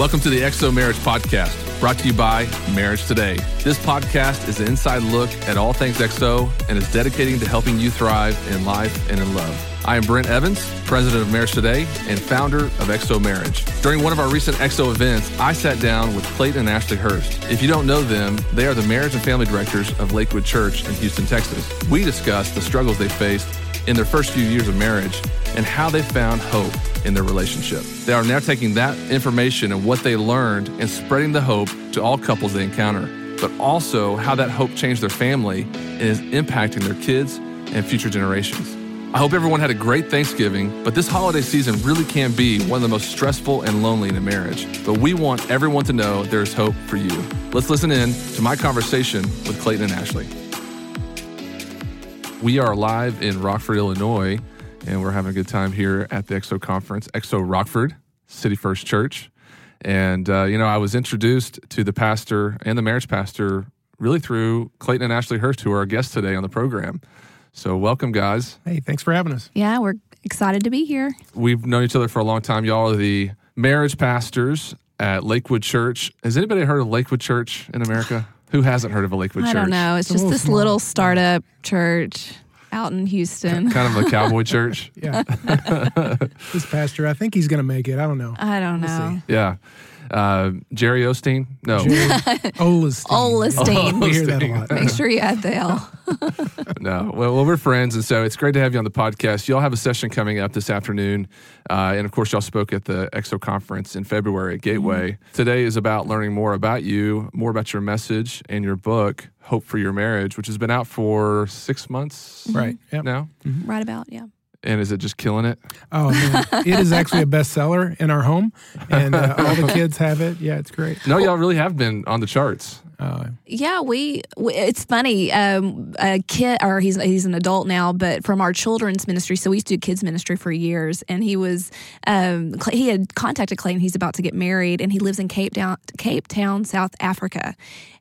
Welcome to the XO Marriage Podcast, brought to you by Marriage Today. This podcast is an inside look at all things XO and is dedicating to helping you thrive in life and in love. I am Brent Evans, president of Marriage Today and founder of XO Marriage. During one of our recent XO events, I sat down with Clayton and Ashley Hurst. If you don't know them, they are the marriage and family directors of Lakewood Church in Houston, Texas. We discussed the struggles they faced in their first few years of marriage and how they found hope in their relationship. They are now taking that information and what they learned and spreading the hope to all couples they encounter, but also how that hope changed their family and is impacting their kids and future generations. I hope everyone had a great Thanksgiving, but this holiday season really can be one of the most stressful and lonely in a marriage. But we want everyone to know there's hope for you. Let's listen in to my conversation with Clayton and Ashley. We are live in Rockford, Illinois, and we're having a good time here at the XO conference, XO Rockford City First Church. And, uh, you know, I was introduced to the pastor and the marriage pastor really through Clayton and Ashley Hurst, who are our guests today on the program. So, welcome, guys. Hey, thanks for having us. Yeah, we're excited to be here. We've known each other for a long time. Y'all are the marriage pastors at Lakewood Church. Has anybody heard of Lakewood Church in America? Who hasn't heard of a Lakewood I Church? I don't know. It's, It's just little this small. little startup church out in Houston. Kind of a cowboy church. Yeah. this pastor, I think he's going to make it. I don't know. I don't We'll know. see. Yeah. Uh, Jerry Osteen? No. Jerry Olestein. Olestein. We hear that a lot. Make sure you add the L. No. Well, well, we're friends, and so it's great to have you on the podcast. Y'all have a session coming up this afternoon, uh, and of course, y'all spoke at the XO conference in February at Gateway. Today is about learning more about you, more about your message, and your book, Hope for Your Marriage, which has been out for six months Right. Yep. now. Right about, yeah. And is it just killing it? Oh, man. It is actually a bestseller in our home, and uh, all the kids have it. Yeah, it's great. No, y'all really have been on the charts. Uh, Yeah, we. we it's funny. Um, a kid, or he's he's an adult now, but from our children's ministry. So we used to do kids ministry for years, and he was um, he had contacted Clayton. He's about to get married, and he lives in Cape Town, Cape Town, South Africa.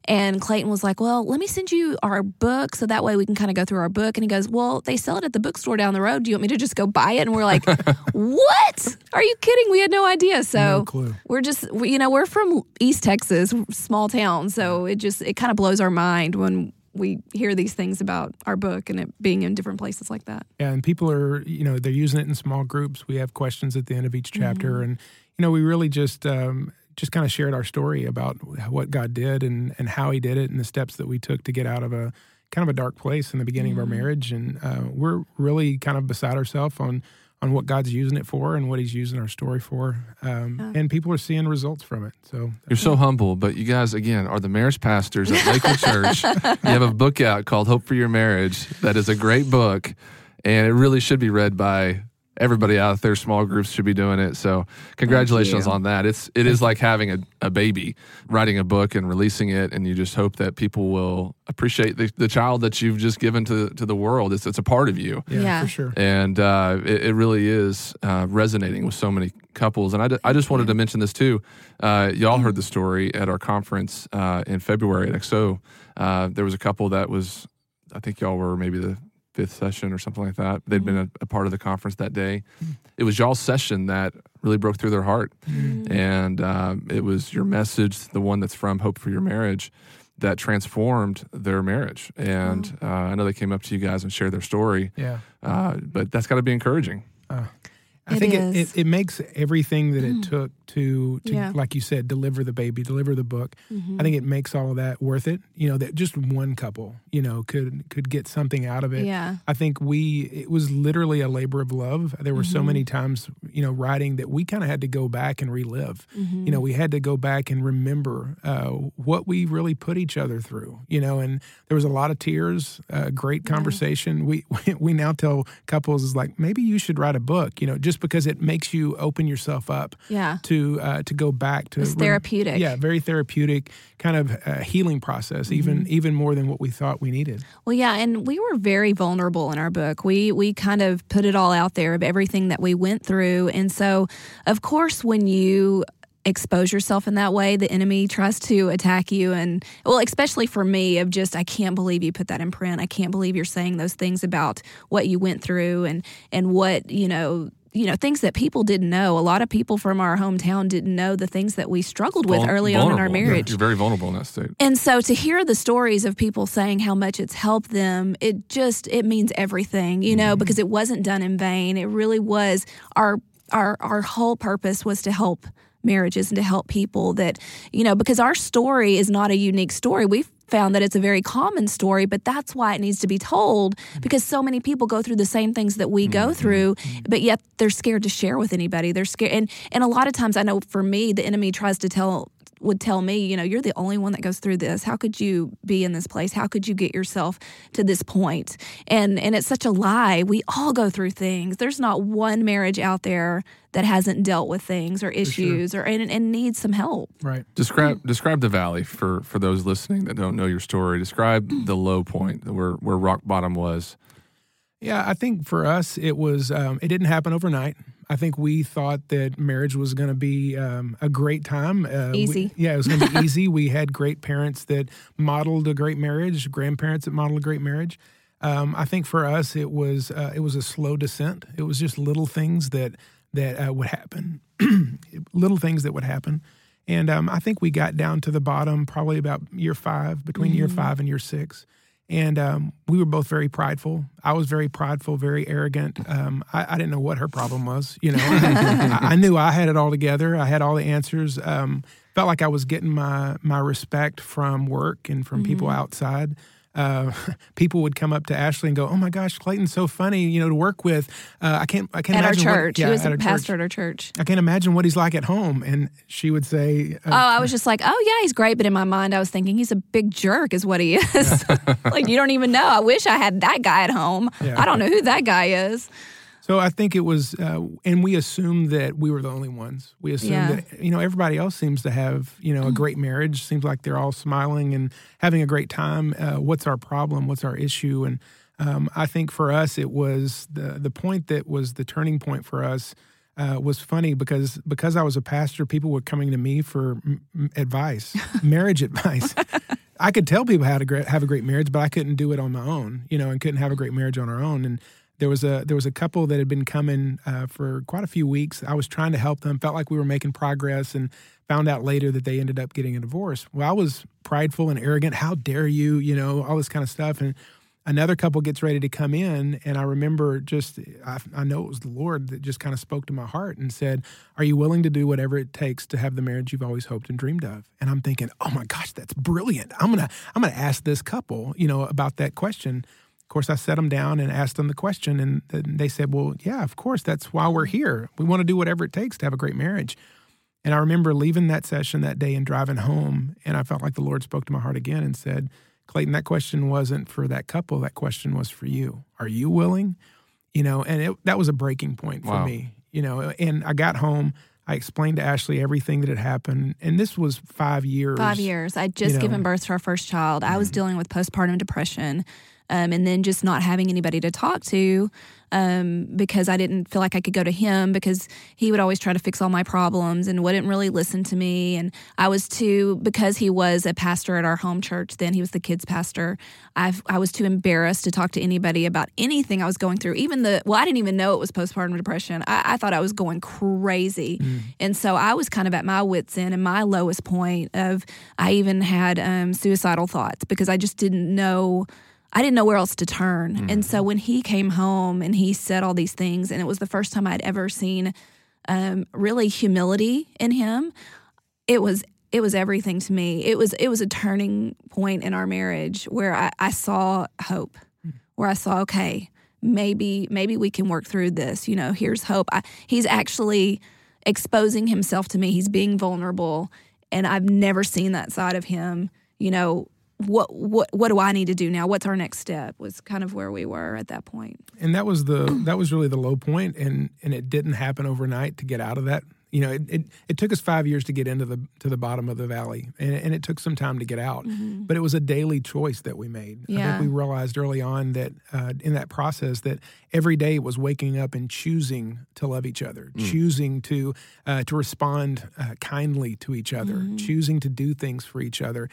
And Clayton was like, "Well, let me send you our book, so that way we can kind of go through our book." And he goes, "Well, they sell it at the bookstore down the road. Do you want me to just go buy it?" And we're like, "What? Are you kidding? We had no idea." So no we're just we, you know we're from east texas small town so it just it kind of blows our mind when we hear these things about our book and it being in different places like that Yeah, and people are, you know, they're using it in small groups. We have questions at the end of each chapter, and you know, we really just um, just kind of shared our story about what God did and and how He did it, and the steps that we took to get out of a kind of a dark place in the beginning of our marriage. And uh, we're really kind of beside ourselves on on what God's using it for and what He's using our story for. Um, And people are seeing results from it. So You're so humble, but you guys, again, are the marriage pastors at Lakewood Church. You have a book out called Hope for Your Marriage. That is a great book, and it really should be read by everybody out there. Small groups should be doing it. So, congratulations on that. It's it is like having a, a baby, writing a book and releasing it, and you just hope that people will appreciate the, the child that you've just given to to the world. It's it's a part of you yeah, Yeah. for sure. and uh, it, it really is uh, resonating with so many couples. And I, I just wanted to mention this too. Uh, y'all heard the story at our conference uh, in February at XO. Uh, there was a couple that was, I think y'all were maybe the fifth session or something like that. They'd been a, a part of the conference that day. It was y'all's session that really broke through their heart, and um, it was your message, the one that's from Hope for Your Marriage. That transformed their marriage, and uh, I know they came up to you guys and shared their story. Yeah. Uh, but that's got to be encouraging. I It think it, is. it, it makes everything that it took to, to Yeah. like you said, deliver the baby, deliver the book. I think it makes all of that worth it. You know, that just one couple, you know, could could get something out of it. yeah I think we it was literally a labor of love. There were so many times, you know, writing that we kind of had to go back and relive. You know, we had to go back and remember uh, what we really put each other through. You know, and there was a lot of tears, uh, great conversation. We, we we now tell couples is like maybe you should write a book. You know, just because it makes you open yourself up yeah to uh, to go back to It's therapeutic. Yeah, very therapeutic kind of uh, healing process, even even more than what we thought we needed. Well, yeah, and we were very vulnerable in our book. We we kind of put it all out there of everything that we went through, and so of course when you expose yourself in that way, the enemy tries to attack you. And well, especially for me, of just, I can't believe you put that in print. I can't believe you're saying those things about what you went through and, and what, you know, you know things that people didn't know. A lot of people from our hometown didn't know the things that we struggled with Vul- early on in our vulnerable. marriage. You're very vulnerable in that state. And so to hear the stories of people saying how much it's helped them, it just it means everything, you know, mm-hmm. because it wasn't done in vain. It really was our our our whole purpose was to help marriages and to help people that, you know, because our story is not a unique story. We've found that it's a very common story, but that's why it needs to be told mm. because so many people go through the same things that we go mm-hmm. through, mm-hmm. but yet they're scared to share with anybody. They're scared and and a lot of times I know for me the enemy tries to tell would tell me, you know, you're the only one that goes through this. How could you be in this place? How could you get yourself to this point? And and it's such a lie. We all go through things. There's not one marriage out there that hasn't dealt with things or issues or and, and needs some help. Right. Describe describe the valley for for those listening that don't know your story. Describe the low point where where rock bottom was. Yeah, I think for us, it was, um, it didn't happen overnight. I think we thought that marriage was going to be um, a great time. Uh, we- Easy. yeah, it was going to be easy. We had great parents that modeled a great marriage, grandparents that modeled a great marriage. Um, I think for us, it was uh, it was a slow descent. It was just little things that that uh, would happen, little things that would happen, and um, I think we got down to the bottom probably about year five, between year five and year six and um, we were both very prideful. I was very prideful, very arrogant. Um, I, I didn't know what her problem was. You know, I, I knew I had it all together. I had all the answers. Um, felt like I was getting my my respect from work and from people outside. Uh, people would come up to Ashley and go, "Oh my gosh, Clayton's so funny, you know, to work with." Uh, I can't, I can't At our imagine what- church. yeah, he was a pastor church. at our church. I can't imagine what he's like at home. And she would say, uh, Oh, I was just like, oh yeah, he's great, but in my mind, I was thinking he's a big jerk, is what he is. like you don't even know. I wish I had that guy at home. Yeah. I don't know who that guy is. So I think it was, uh, and we assumed that we were the only ones. We assumed Yeah. that you know everybody else seems to have you know a great marriage. Seems like they're all smiling and having a great time. Uh, what's our problem? What's our issue? And um, I think for us, it was the the point that was the turning point for us. Uh, was funny because because I was a pastor, people were coming to me for m- m- advice, marriage advice. I could tell people how to gra- have a great marriage, but I couldn't do it on my own, you know, and couldn't have a great marriage on our own. And there was a there was a couple that had been coming uh, for quite a few weeks. I was trying to help them, felt like we were making progress, and found out later that they ended up getting a divorce. Well, I was prideful and arrogant. How dare you? You know, all this kind of stuff. And another couple gets ready to come in, and I remember just I, I know it was the Lord that just kind of spoke to my heart and said, "Are you willing to do whatever it takes to have the marriage you've always hoped and dreamed of?" And I'm thinking, "Oh my gosh, that's brilliant! I'm gonna I'm gonna ask this couple, you know, about that question." Of course, I set them down and asked them the question, and they said, "Well, yeah, of course, that's why we're here. We want to do whatever it takes to have a great marriage." And I remember leaving that session that day and driving home, and I felt like the Lord spoke to my heart again and said, "Clayton, that question wasn't for that couple. That question was for you. Are you willing?" You know, and it, that was a breaking point for Wow. me. You know, and I got home. I explained to Ashley everything that had happened, and this was five years. Five years. I'd just know. given birth to our first child. I was dealing with postpartum depression. Um, and then just not having anybody to talk to um, because I didn't feel like I could go to him because he would always try to fix all my problems and wouldn't really listen to me. And I was too, because he was a pastor at our home church, then he was the kids' pastor. i I was too embarrassed to talk to anybody about anything I was going through. Even the, well, I didn't even know it was postpartum depression. I, I thought I was going crazy. And so I was kind of at my wits' end and my lowest point of, I even had um, suicidal thoughts because I just didn't know. I didn't know where else to turn. And so when he came home and he said all these things, and it was the first time I'd ever seen um, really humility in him, it was it was everything to me. It was it was a turning point in our marriage where I, I saw hope, where I saw okay, maybe maybe we can work through this. You know, here's hope. I, he's actually exposing himself to me. He's being vulnerable, and I've never seen that side of him. You know, what what what do I need to do now? What's our next step? Was kind of where we were at that point. and that was the that was really the low point and and it didn't happen overnight to get out of that You know, it, it, it took us five years to get into the to the bottom of the valley, and, and it took some time to get out. Mm-hmm. But it was a daily choice that we made. I Yeah. think we realized early on that uh, in that process that every day was waking up and choosing to love each other, choosing to uh, to respond uh, kindly to each other, Mm-hmm. choosing to do things for each other.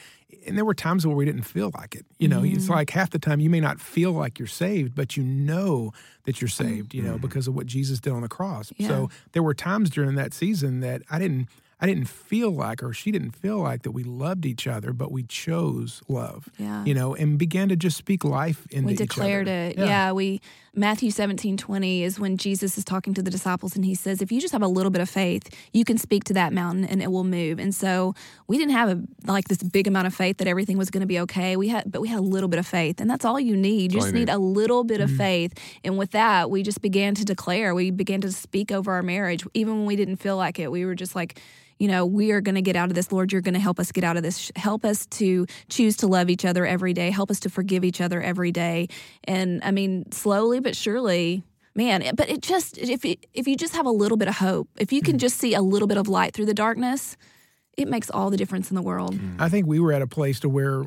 And there were times where we didn't feel like it. You know, Mm-hmm. it's like half the time you may not feel like you're saved, but you know that you're mm-hmm. saved. You know, mm-hmm. because of what Jesus did on the cross. Yeah. So there were times during that season that I didn't. I didn't feel like, or she didn't feel like that we loved each other, but we chose love. Yeah. You know, and began to just speak life in into we each declared other. it yeah. we matthew 17 20 is when jesus is talking to the disciples and he says if you just have a little bit of faith you can speak to that mountain and it will move. And so we didn't have a like this big amount of faith that everything was going to be okay. We had but we had a little bit of faith and that's all you need. You just need need. a little bit of faith. And with that we just began to declare. We began to speak over our marriage. Even when we didn't feel like it we were just like you know, we are going to get out of this. Lord, you're going to help us get out of this. Help us to choose to love each other every day. Help us to forgive each other every day. And I mean, slowly but surely, man. But it just if it, if you just have a little bit of hope, if you can mm. just see a little bit of light through the darkness, it makes all the difference in the world. Mm. I think we were at a place to where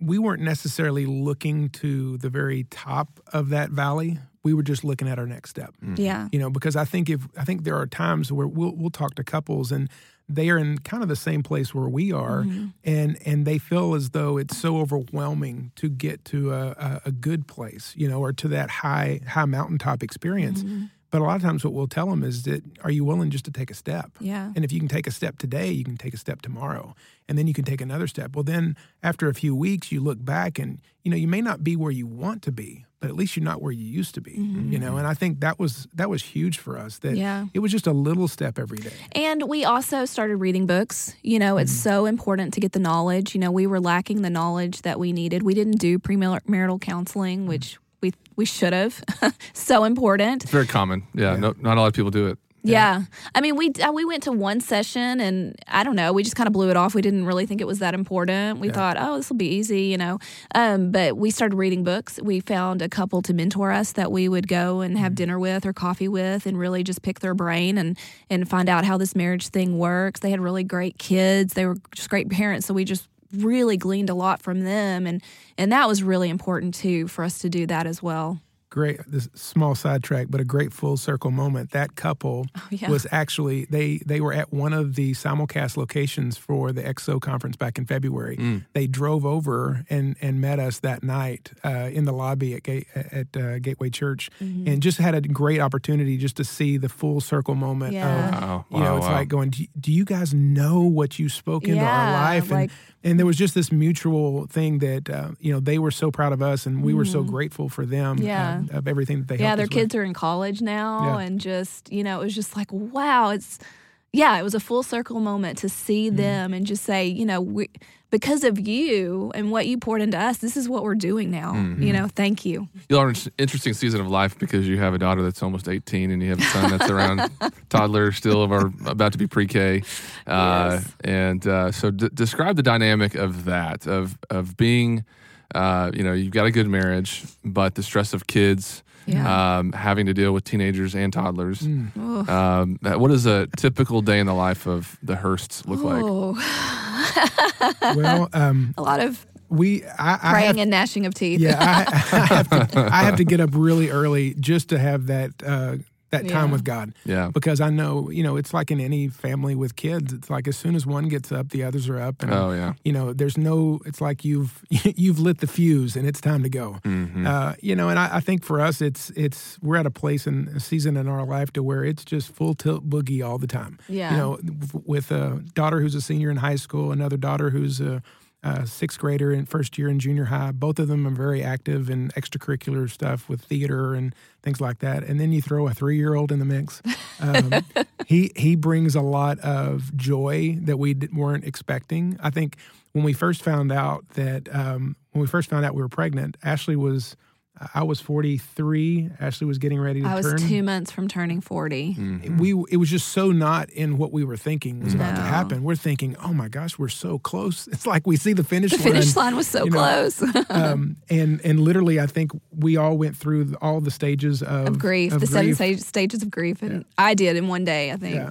we weren't necessarily looking to the very top of that valley. We were just looking at our next step. Mm. Yeah. You know, because I think if I think there are times where we'll we'll talk to couples and they are in kind of the same place where we are, mm-hmm. and and they feel as though it's so overwhelming to get to a, a, a good place, you know, or to that high high mountaintop experience. Mm-hmm. But a lot of times, what we'll tell them is that, are you willing just to take a step? Yeah. And if you can take a step today, you can take a step tomorrow, and then you can take another step. Well, then after a few weeks, you look back and you know you may not be where you want to be, but at least you're not where you used to be. You know, and I think that was that was huge for us. That Yeah. it was just a little step every day. And we also started reading books. You know, it's Mm-hmm. so important to get the knowledge. You know, we were lacking the knowledge that we needed. We didn't do premarital counseling, Mm-hmm. which we we should have. so important. It's very common. Yeah, No, not a lot of people do it. Yeah. I mean, we uh, we went to one session and I don't know, we just kind of blew it off. We didn't really think it was that important. We thought, oh, this will be easy, you know. Um, but we started reading books. We found a couple to mentor us that we would go and have dinner with or coffee with and really just pick their brain and and find out how this marriage thing works. They had really great kids. They were just great parents, so we just really gleaned a lot from them and and that was really important too for us to do that as well. Great, this small sidetrack, but a great full circle moment. That couple Oh, yeah. was actually they they were at one of the simulcast locations for the XO conference back in February. Mm. They drove over and and met us that night uh, in the lobby at Gate, at uh, Gateway Church, Mm-hmm. and just had a great opportunity just to see the full circle moment Yeah. of Wow. you know, Wow, it's wow. like going, do, do you guys know what you spoke into our life? And, like- and there was just this mutual thing that, uh, you know, they were so proud of us and we were so grateful for them Mm-hmm. Yeah. Of everything that they yeah their us with. kids are in college now Yeah. and just you know it was just like wow it's yeah it was a full circle moment to see Mm-hmm. them and just say you know we, because of you and what you poured into us this is what we're doing now Mm-hmm. you know thank you You're in an interesting season of life because you have a daughter that's almost 18 and you have a son that's around toddler still or about to be pre-K. Uh, Yes. And uh, so d- describe the dynamic of that, of, of being, uh, you know, you've got a good marriage, but the stress of kids, Yeah. um, having to deal with teenagers and toddlers. Mm. Um, what does a typical day in the life of the Hursts look like? Oh, well, um, a lot of we I, I praying have, and gnashing of teeth yeah, I, I have to I have to get up really early just to have that uh, that time Yeah. with God. Yeah. Because I know, you know, it's like in any family with kids. It's like as soon as one gets up, the others are up, and Oh, yeah. you know, there's no. It's like you've you've lit the fuse and it's time to go. Mhm. Uh, you know, and I, I think for us, it's it's we're at a place in a season in our life to where it's just full tilt boogie all the time. Yeah. You know, with a daughter who's a senior in high school, another daughter who's a, a sixth grader in first year in junior high. Both of them are very active in extracurricular stuff with theater and things like that. And then you throw a three year old in the mix. Um, he he brings a lot of joy that we d- weren't expecting. I think when we first found out that um, when we first found out we were pregnant, Ashley was I was 43. Ashley was getting ready to i was turn. two months from turning 40 Mhm. we it was just so not in what we were thinking was about to happen. We're thinking, oh my gosh, we're so close. It's like we see the finish line. the line. finish line was so you know, close um, and and literally, I think we all went through all the stages of, of grief of the seven grief. stage, stages of grief and i did in one day i think Yeah.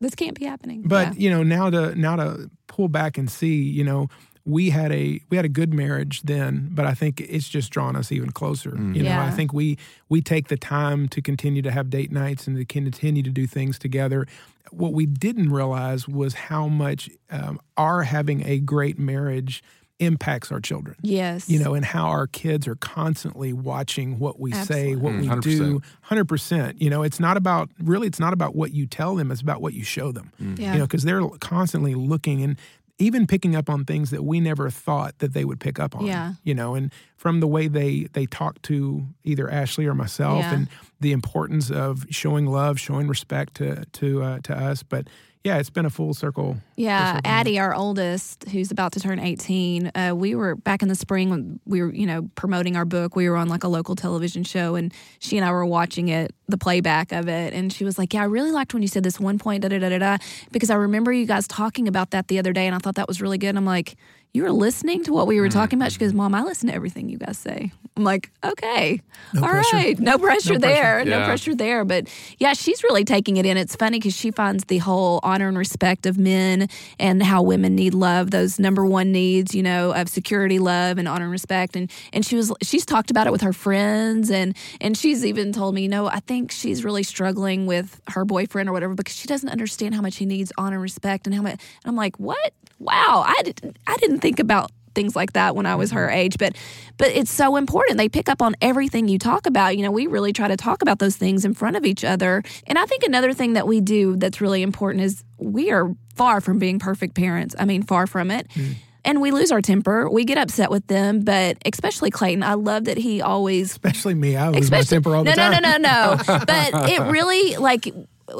this can't be happening. But Yeah. you know, now to now to pull back and see, you know, we had a we had a good marriage then, but I think it's just drawn us even closer. You know, I think we we take the time to continue to have date nights and to continue to do things together. What we didn't realize was how much um, our having a great marriage impacts our children yes, you know, and how our kids are constantly watching what we say, what we Mm, do. Hundred percent. You know, it's not about really. It's not about what you tell them. It's about what you show them. Yeah. You know, because they're constantly looking and even picking up on things that we never thought that they would pick up on. Yeah. You know, and from the way they they talk to either Ashley or myself, Yeah. and the importance of showing love, showing respect to to uh, to us. But yeah, it's been a full circle. Yeah, circle. Addie, our oldest, who's about to turn 18, uh, we were back in the spring when we were, you know, promoting our book. We were on like a local television show and she and I were watching it, the playback of it. And she was like, Yeah, I really liked when you said this one point, da da da da da, because I remember you guys talking about that the other day and I thought that was really good. And I'm like, You were listening to what we were mm-hmm. talking about? She goes, Mom, I listen to everything you guys say. I'm like, Okay, all right, pressure. No pressure No pressure. there. No pressure there. But yeah, she's really taking it in. It's funny because she finds the whole honor and respect of men and how women need love, those number one needs, you know, of security, love, and honor and respect. And and she was she's talked about it with her friends and and she's even told me, you know, I think she's really struggling with her boyfriend or whatever because she doesn't understand how much he needs honor and respect and how much. And I'm like, what? Wow, I didn't I didn't think about things like that when I was her mm-hmm. age. But but it's so important. They pick up on everything you talk about. You know, we really try to talk about those things in front of each other. And I think another thing that we do that's really important is we are far from being perfect parents. I mean, far from it. Mm. And we lose our temper. We get upset with them, but especially Clayton. I love that he always Especially me, I lose my temper all the no, time. No, no, no, no. but it really like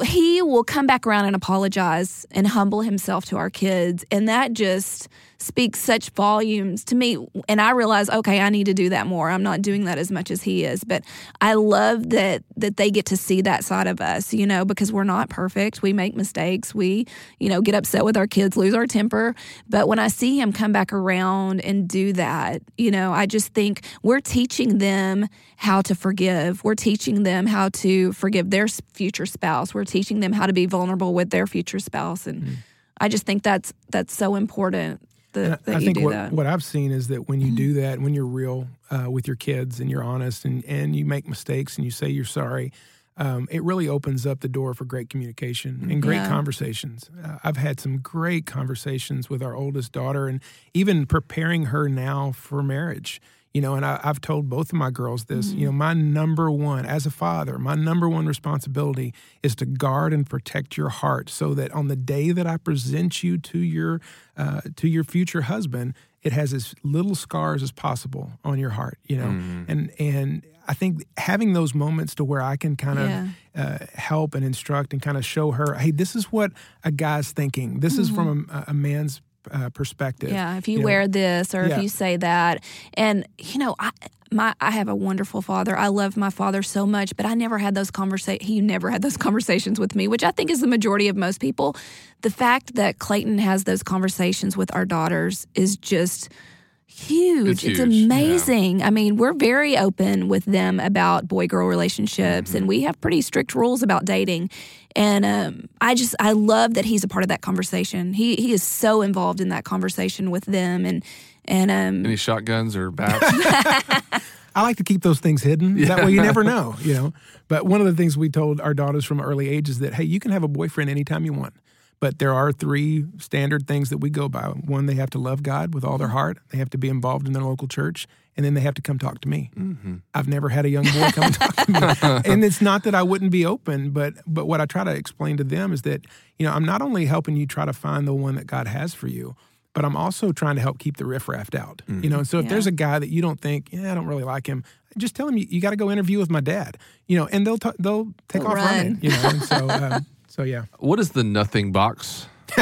he will come back around and apologize and humble himself to our kids, and that just speaks such volumes to me. And I realize, okay, I need to do that more. I'm not doing that as much as he is, but I love that that they get to see that side of us, you know, because we're not perfect. We make mistakes. We, you know, get upset with our kids, lose our temper. But when I see him come back around and do that, you know, I just think we're teaching them how to forgive. We're teaching them how to forgive their future spouse. We're teaching them how to be vulnerable with their future spouse, and mm. I just think that's that's so important that, that I think what, that. Mm-hmm. what I've seen is that when you do that, when you're real uh, with your kids and you're honest and, and you make mistakes and you say you're sorry, um, it really opens up the door for great communication and great Yeah. conversations. Uh, I've had some great conversations with our oldest daughter and even preparing her now for marriage. You know, and I, I've told both of my girls this. Mm-hmm. You know, my number one, as a father, my number one responsibility is to guard and protect your heart, so that on the day that I present you to your uh, to your future husband, it has as little scars as possible on your heart. You know, and and I think having those moments to where I can kind of Yeah. uh, help and instruct and kind of show her, hey, this is what a guy's thinking. This is from a, a man's uh, perspective. Yeah, if you, know. wear this or Yeah. if you say that, and you know, I my I have a wonderful father. I love my father so much, but I never had those conversations. He never had those conversations with me, which I think is the majority of most people. The fact that Clayton has those conversations with our daughters is just huge. It's It's, huge, yeah. amazing. I mean, we're very open with them about boy girl relationships, and we have pretty strict rules about dating. And um, I just I love that he's a part of that conversation. He he is so involved in that conversation with them, and and um, Any shotguns or bats? I like to keep those things hidden. That way you never know, you know. But one of the things we told our daughters from early age is that, hey, you can have a boyfriend anytime you want. But there are three standard things that we go by. One, they have to love God with all their heart. They have to be involved in their local church, and then they have to come talk to me. I've never had a young boy come talk to me, and it's not that I wouldn't be open, but but what I try to explain to them is that you know I'm not only helping you try to find the one that God has for you, but I'm also trying to help keep the riffraff out. You know, and so if Yeah. there's a guy that you don't think, yeah, I don't really like him, just tell him you, you got to go interview with my dad. You know, and they'll t- they'll take They'll off run. running. You know, and so um, so yeah, what is the nothing box?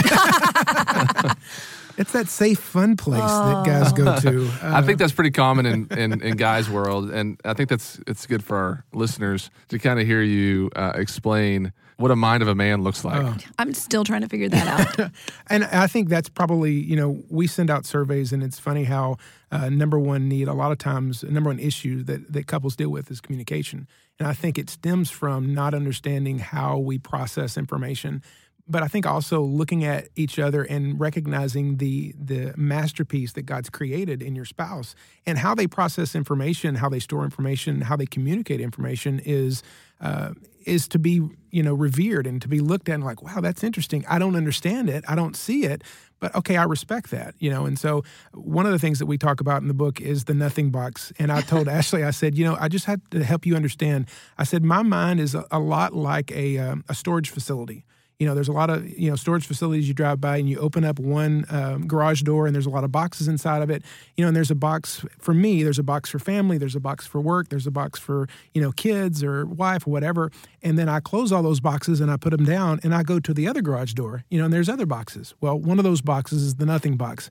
it's that safe fun place that guys go to. Uh, I think that's pretty common in, in, in guys' world, and I think that's it's good for our listeners to kind of hear you uh, explain what a mind of a man looks like. Oh. I'm still trying to figure that out. And I think that's probably, you know, we send out surveys, and it's funny how uh, number one need, a lot of times, number one issue that, that couples deal with is communication. And I think it stems from not understanding how we process information. but I think also looking at each other and recognizing the the masterpiece that God's created in your spouse and how they process information, how they store information, how they communicate information is uh, is to be you know revered and to be looked at and like wow that's interesting. I don't understand it, I don't see it, but okay, I respect that you know. And so one of the things that we talk about in the book is the nothing box. And I told Ashley, I said, you know, I just had to help you understand. I said my mind is a, a lot like a um, a storage facility you know, there's a lot of you know storage facilities you drive by and you open up one um, garage door and there's a lot of boxes inside of it. You know, and there's a box for me. There's a box for family. There's a box for work. There's a box for you know kids or wife or whatever. And then I close all those boxes and I put them down and I go to the other garage door. You know, and there's other boxes. Well, one of those boxes is the nothing box.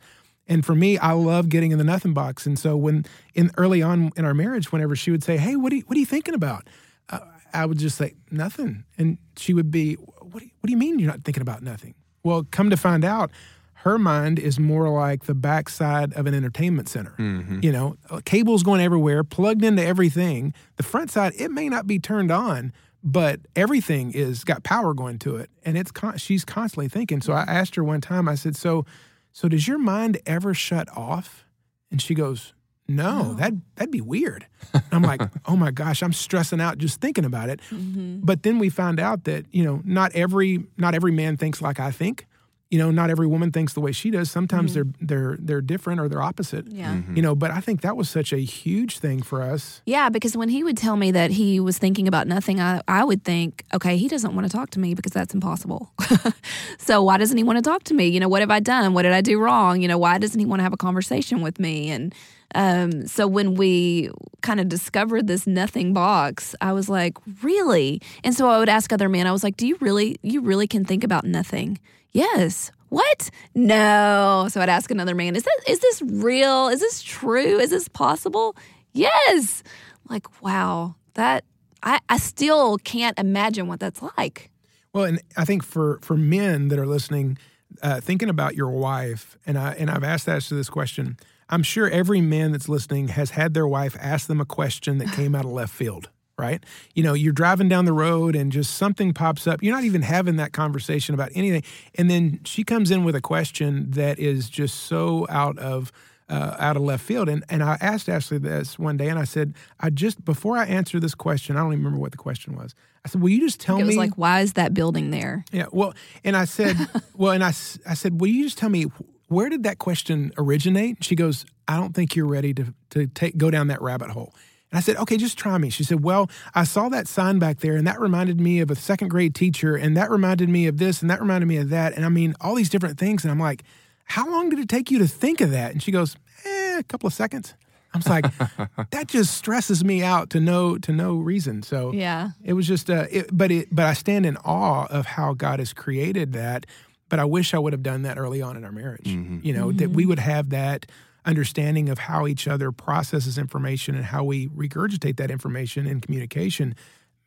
And for me, I love getting in the nothing box. And so when in early on in our marriage, whenever she would say, "Hey, what are you, what are you thinking about?" Uh, I would just say nothing, and she would be, what do, you, what do you mean you're not thinking about nothing? Well, come to find out, her mind is more like the backside of an entertainment center. Mm-hmm. You know, uh, cables going everywhere, plugged into everything. The front side, it may not be turned on, but everything is got power going to it, and it's con- she's constantly thinking. So I asked her one time. I said, "So, so does your mind ever shut off?" And she goes, no, that that'd be weird. I'm like, oh my gosh, I'm stressing out just thinking about it. Mm-hmm. But then we found out that you know not every not every man thinks like I think. You know, not every woman thinks the way she does. Sometimes mm-hmm. they're they're they're different or they're opposite. Yeah. Mm-hmm. You know, but I think that was such a huge thing for us. Yeah, because when he would tell me that he was thinking about nothing, I I would think, okay, he doesn't want to talk to me because that's impossible. so why doesn't he want to talk to me? You know, what have I done? What did I do wrong? You know, why doesn't he want to have a conversation with me? And um, so when we kind of discovered this nothing box, I was like, really? And so I would ask other men, I was like, do you really, you really can think about nothing? Yes. What? No. So I'd ask another man, is that, is this real? Is this true? Is this possible? Yes. Like, wow, that, I, I still can't imagine what that's like. Well, and I think for, for men that are listening, uh, thinking about your wife, and I and I've asked that to this question. I'm sure every man that's listening has had their wife ask them a question that came out of left field, right? You know, you're driving down the road and just something pops up. You're not even having that conversation about anything. And then she comes in with a question that is just so out of uh, out of left field. And and I asked Ashley this one day, and I said, I just before I answer this question, I don't even remember what the question was. I said, Will you just tell it me? like, why is that building there? Yeah. Well, and I said, well, and I I said, will you just tell me where did that question originate? She goes, I don't think you're ready to, to take, go down that rabbit hole. And I said, okay, just try me. She said, well, I saw that sign back there, and that reminded me of a second grade teacher, and that reminded me of this, and that reminded me of that. And I mean, all these different things. And I'm like, how long did it take you to think of that? And she goes, eh, a couple of seconds. I'm like, that just stresses me out to no to no reason. So yeah, it was just, uh, it, but it, but I stand in awe of how God has created that but I wish I would have done that early on in our marriage. Mm-hmm. You know, mm-hmm. that we would have that understanding of how each other processes information and how we regurgitate that information in communication.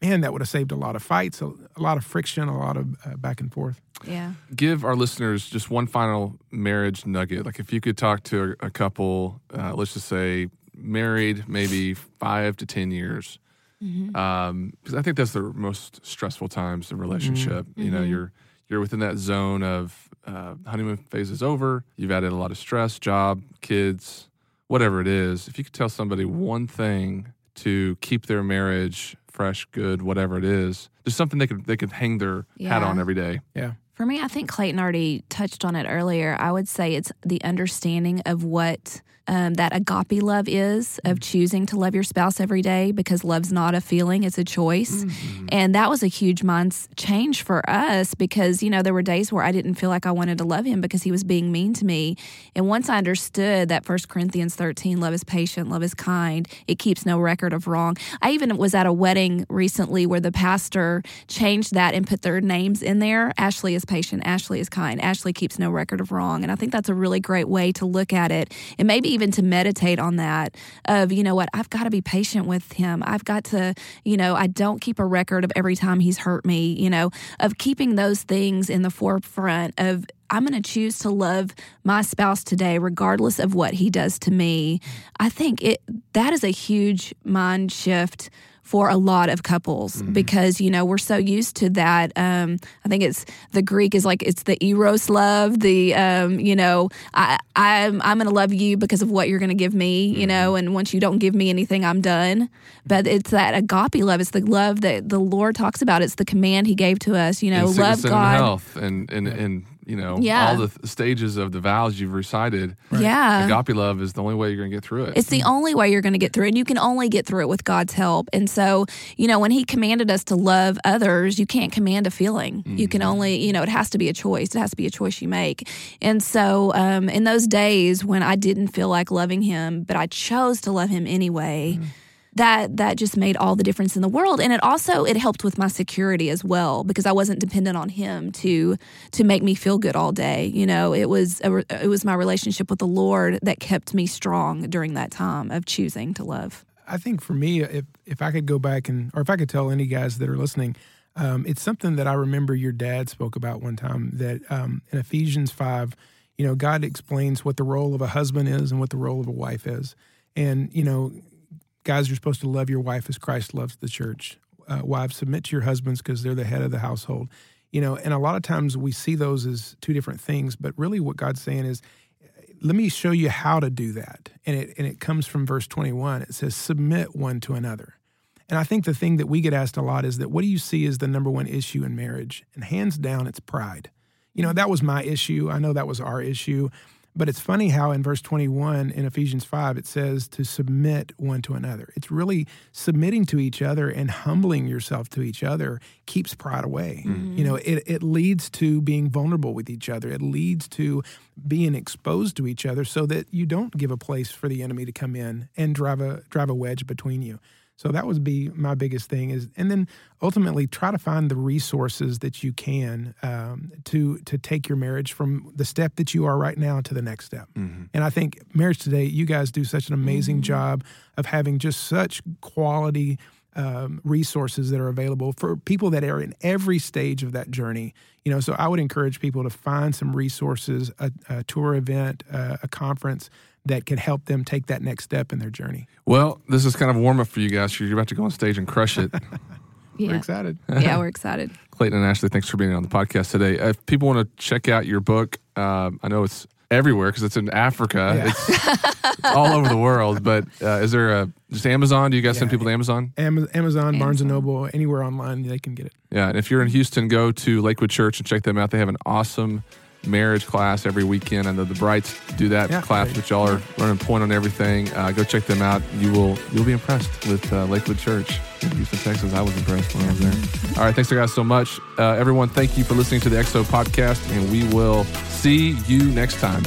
Man, that would have saved a lot of fights, a, a lot of friction, a lot of uh, back and forth. Yeah. Give our listeners just one final marriage nugget. Like if you could talk to a, a couple, uh, let's just say married maybe five to 10 years. Because mm-hmm. um, I think that's the most stressful times in relationship. Mm-hmm. You know, mm-hmm. you're you're within that zone of uh, honeymoon phase is over. You've added a lot of stress, job, kids, whatever it is. If you could tell somebody one thing to keep their marriage fresh, good, whatever it is, there's something they could they could hang their yeah. hat on every day. Yeah. For me, I think Clayton already touched on it earlier. I would say it's the understanding of what um, that agape love is of mm-hmm. choosing to love your spouse every day because love's not a feeling, it's a choice. Mm-hmm. And that was a huge mind change for us because, you know, there were days where I didn't feel like I wanted to love him because he was being mean to me. And once I understood that First Corinthians 13, love is patient, love is kind, it keeps no record of wrong. I even was at a wedding recently where the pastor changed that and put their names in there. Ashley is patient, Ashley is kind, Ashley keeps no record of wrong. And I think that's a really great way to look at it. And maybe even to meditate on that of, you know what, I've got to be patient with him. I've got to, you know, I don't keep a record of every time he's hurt me, you know, of keeping those things in the forefront of I'm going to choose to love my spouse today regardless of what he does to me. I think it that is a huge mind shift for a lot of couples Mm-hmm. because you know we're so used to that. Um, I think it's the Greek is like it's the eros love. The um, you know I I'm I'm going to love you because of what you're going to give me. You Mm-hmm. know, and once you don't give me anything, I'm done. But it's that agape love. It's the love that the Lord talks about. It's the command He gave to us. You know, love sickness and God. health and and, and you know Yeah. all the th- stages of the vows you've recited. Yeah. Agape love is the only way you're going to get through it. It's the only way you're going to get through it. And you can only get through it with God's help. And so, you know, when He commanded us to love others, you can't command a feeling. You can only, you know, it has to be a choice. It has to be a choice you make. And so, um, in those days when I didn't feel like loving Him, but I chose to love Him anyway. That that just made all the difference in the world, and it also it helped with my security as well because I wasn't dependent on him to to make me feel good all day. You know, it was a, it was my relationship with the Lord that kept me strong during that time of choosing to love. I think for me, if if I could go back and, or if I could tell any guys that are listening, um, it's something that I remember your dad spoke about one time. That um, in Ephesians five, you know, God explains what the role of a husband is and what the role of a wife is, and you know, guys, you're supposed to love your wife as Christ loves the church. Uh, wives, submit to your husbands because they're the head of the household. You know, and a lot of times we see those as two different things, but really what God's saying is, let me show you how to do that. And it and it comes from verse 21. It says, submit one to another. And I think the thing that we get asked a lot is that what do you see as the number one issue in marriage? And hands down, it's pride. You know, that was my issue. I know that was our issue. But it's funny how in verse 21 in Ephesians 5, it says to submit one to another. It's really submitting to each other and humbling yourself to each other keeps pride away. Mm-hmm. You know, it, it leads to being vulnerable with each other, it leads to being exposed to each other so that you don't give a place for the enemy to come in and drive a drive a wedge between you. So that would be my biggest thing is, and then ultimately try to find the resources that you can um, to to take your marriage from the step that you are right now to the next step. And I think marriage today, you guys do such an amazing job of having just such quality um, resources that are available for people that are in every stage of that journey. You know, so I would encourage people to find some resources, a, a tour event, uh, a conference that can help them take that next step in their journey. well, this is kind of warm up for you guys. You're about to go on stage and crush it. We're excited. yeah, we're excited. Clayton and Ashley, thanks for being on the podcast today. If people want to check out your book, um, I know it's everywhere because it's in Africa. Yeah. It's, it's all over the world. But uh, is there a just Amazon? Do you guys send people to Amazon? Ama- Amazon, Barnes and Noble, anywhere online they can get it. Yeah. And if you're in Houston, go to Lakewood Church and check them out. They have an awesome marriage class every weekend. I know the Brights do that Yeah. class, which y'all are running point on everything. Uh, go check them out. You will you'll be impressed with uh, Lakewood Church in Houston, Texas. I was impressed when I was there. All right, thanks guys so much, uh, everyone. Thank you for listening to the XO podcast, and we will see you next time.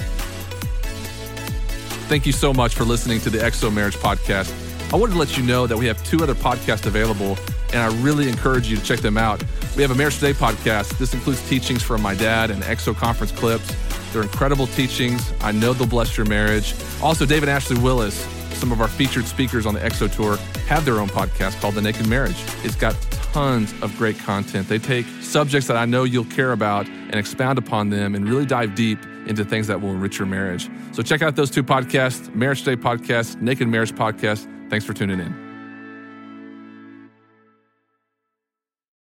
Thank you so much for listening to the XO Marriage Podcast. I wanted to let you know that we have two other podcasts available, and I really encourage you to check them out. We have a Marriage Today podcast. This includes teachings from my dad and XO conference clips. They're incredible teachings. I know they'll bless your marriage. Also, David Ashley Willis, some of our featured speakers on the XO tour, have their own podcast called The Naked Marriage. It's got tons of great content. They take subjects that I know you'll care about and expound upon them and really dive deep into things that will enrich your marriage. So check out those two podcasts Marriage Today podcast, Naked Marriage podcast. Thanks for tuning in.